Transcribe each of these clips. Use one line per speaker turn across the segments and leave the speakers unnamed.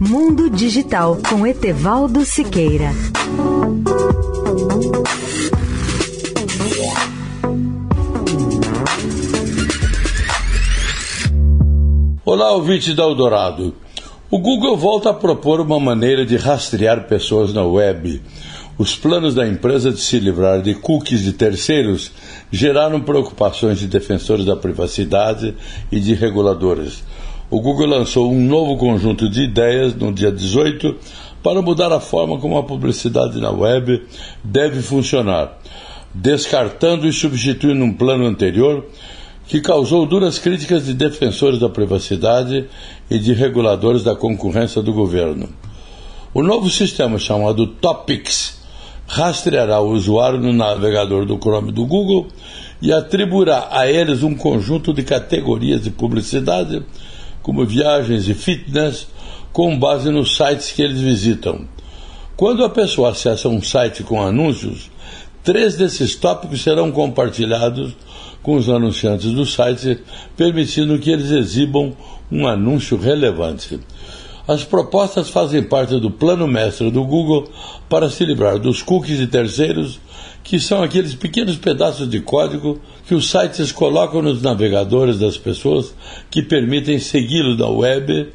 Mundo Digital com Etevaldo Siqueira.
Olá, ouvintes da Eldorado. O Google volta a propor uma maneira de rastrear pessoas na web. Os planos da empresa de se livrar de cookies de terceiros geraram preocupações de defensores da privacidade e de reguladores. O Google lançou um novo conjunto de ideias no dia 18 para mudar a forma como a publicidade na web deve funcionar, descartando e substituindo um plano anterior que causou duras críticas de defensores da privacidade e de reguladores da concorrência do governo. O novo sistema chamado Topics rastreará o usuário no navegador do Chrome do Google e atribuirá a eles um conjunto de categorias de publicidade, como viagens e fitness, com base nos sites que eles visitam. Quando a pessoa acessa um site com anúncios, três desses tópicos serão compartilhados com os anunciantes do site, permitindo que eles exibam um anúncio relevante. As propostas fazem parte do plano mestre do Google para se livrar dos cookies de terceiros, que são aqueles pequenos pedaços de código que os sites colocam nos navegadores das pessoas que permitem segui-lo na web,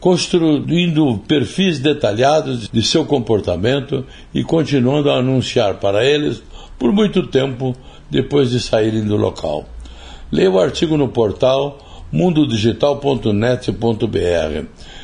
construindo perfis detalhados de seu comportamento e continuando a anunciar para eles por muito tempo depois de saírem do local. Leia o artigo no portal mundodigital.net.br.